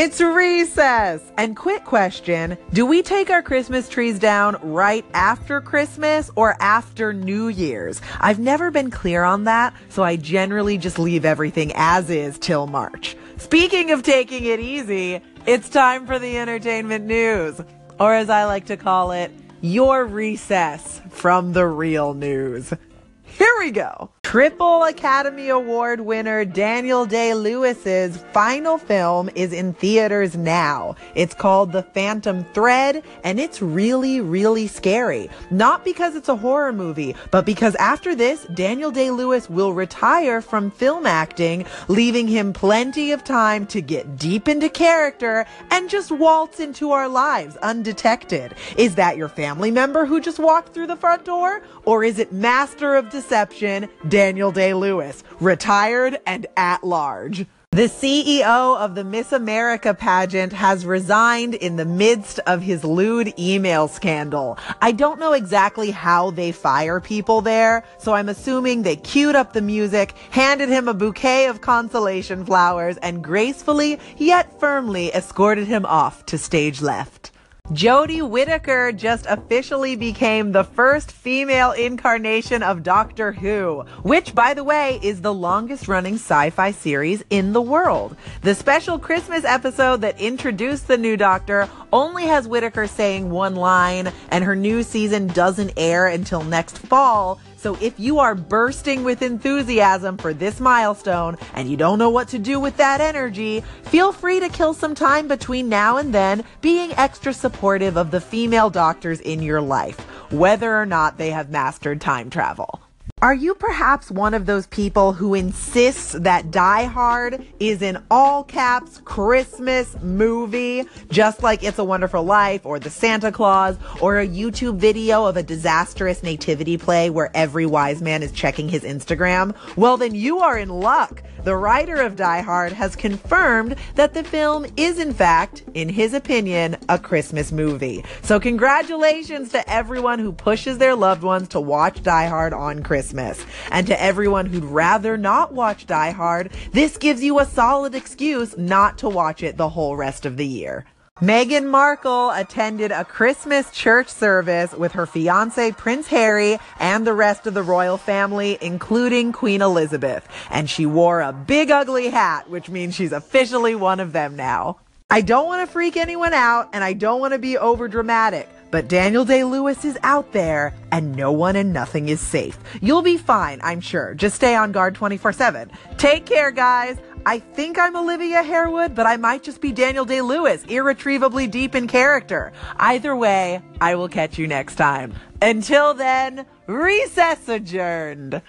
It's recess! And quick question Do we take our Christmas trees down right after Christmas or after New Year's? I've never been clear on that, so I generally just leave everything as is till March. Speaking of taking it easy, it's time for the entertainment news. Or as I like to call it, your recess from the real news. Here we go. Triple Academy Award winner Daniel Day Lewis's final film is in theaters now. It's called The Phantom Thread, and it's really, really scary. Not because it's a horror movie, but because after this, Daniel Day Lewis will retire from film acting, leaving him plenty of time to get deep into character and just waltz into our lives undetected. Is that your family member who just walked through the front door? Or is it Master of Deception, Daniel Day Lewis, retired and at large. The CEO of the Miss America pageant has resigned in the midst of his lewd email scandal. I don't know exactly how they fire people there, so I'm assuming they queued up the music, handed him a bouquet of consolation flowers, and gracefully yet firmly escorted him off to stage left. Jodie Whittaker just officially became the first female incarnation of Doctor Who, which, by the way, is the longest running sci fi series in the world. The special Christmas episode that introduced the new Doctor only has Whittaker saying one line, and her new season doesn't air until next fall. So if you are bursting with enthusiasm for this milestone and you don't know what to do with that energy, feel free to kill some time between now and then being extra supportive of the female doctors in your life, whether or not they have mastered time travel. Are you perhaps one of those people who insists that Die Hard is an all caps Christmas movie, just like It's a Wonderful Life or The Santa Clause or a YouTube video of a disastrous nativity play where every wise man is checking his Instagram? Well, then you are in luck. The writer of Die Hard has confirmed that the film is, in fact, in his opinion, a Christmas movie. So, congratulations to everyone who pushes their loved ones to watch Die Hard on Christmas. And to everyone who'd rather not watch Die Hard, this gives you a solid excuse not to watch it the whole rest of the year. Meghan Markle attended a Christmas church service with her fiance Prince Harry and the rest of the royal family, including Queen Elizabeth. And she wore a big ugly hat, which means she's officially one of them now. I don't want to freak anyone out and I don't want to be over dramatic, but Daniel Day Lewis is out there and no one and nothing is safe. You'll be fine, I'm sure. Just stay on guard 24 7. Take care, guys. I think I'm Olivia Harewood, but I might just be Daniel Day Lewis, irretrievably deep in character. Either way, I will catch you next time. Until then, recess adjourned.